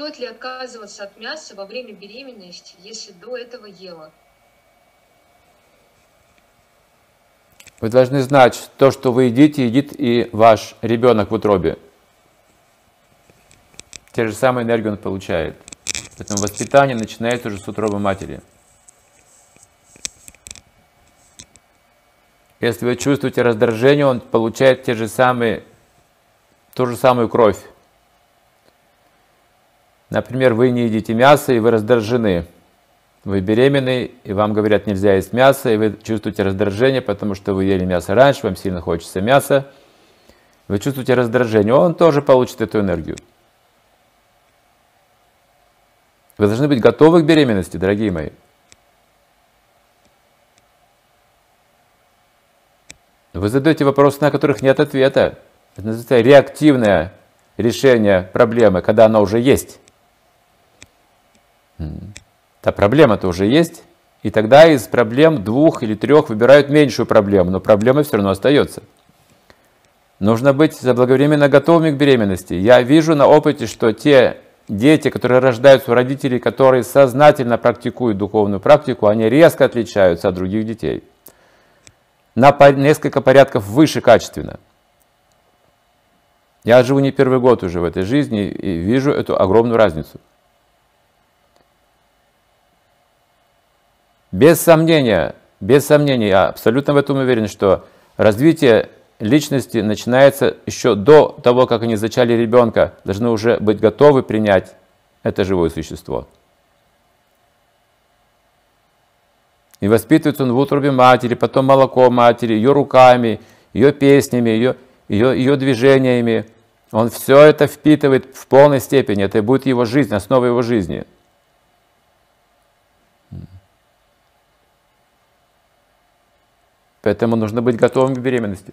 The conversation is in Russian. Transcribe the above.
Стоит ли отказываться от мяса во время беременности, если до этого ела? Вы должны знать, то, что вы едите, едит и ваш ребенок в утробе. Те же самые энергии он получает. Поэтому воспитание начинается уже с утробы матери. Если вы чувствуете раздражение, он получает те же самые, ту же самую кровь. Например, вы не едите мясо, и вы раздражены. Вы беременны, и вам говорят, нельзя есть мясо, и вы чувствуете раздражение, потому что вы ели мясо раньше, вам сильно хочется мяса. Вы чувствуете раздражение, он тоже получит эту энергию. Вы должны быть готовы к беременности, дорогие мои. Вы задаете вопросы, на которых нет ответа. Это называется реактивное решение проблемы, когда она уже есть. Та проблема-то уже есть, и тогда из проблем двух или трех выбирают меньшую проблему, но проблема все равно остается. Нужно быть заблаговременно готовыми к беременности. Я вижу на опыте, что те дети, которые рождаются у родителей, которые сознательно практикуют духовную практику, они резко отличаются от других детей. На несколько порядков выше качественно. Я живу не первый год уже в этой жизни и вижу эту огромную разницу. Без сомнения, без сомнения, я абсолютно в этом уверен, что развитие личности начинается еще до того, как они зачали ребенка, должны уже быть готовы принять это живое существо. И воспитывается он в утробе матери, потом молоко матери, ее руками, ее песнями, ее, ее, ее движениями. Он все это впитывает в полной степени. Это будет его жизнь, основа его жизни. Поэтому нужно быть готовым к беременности.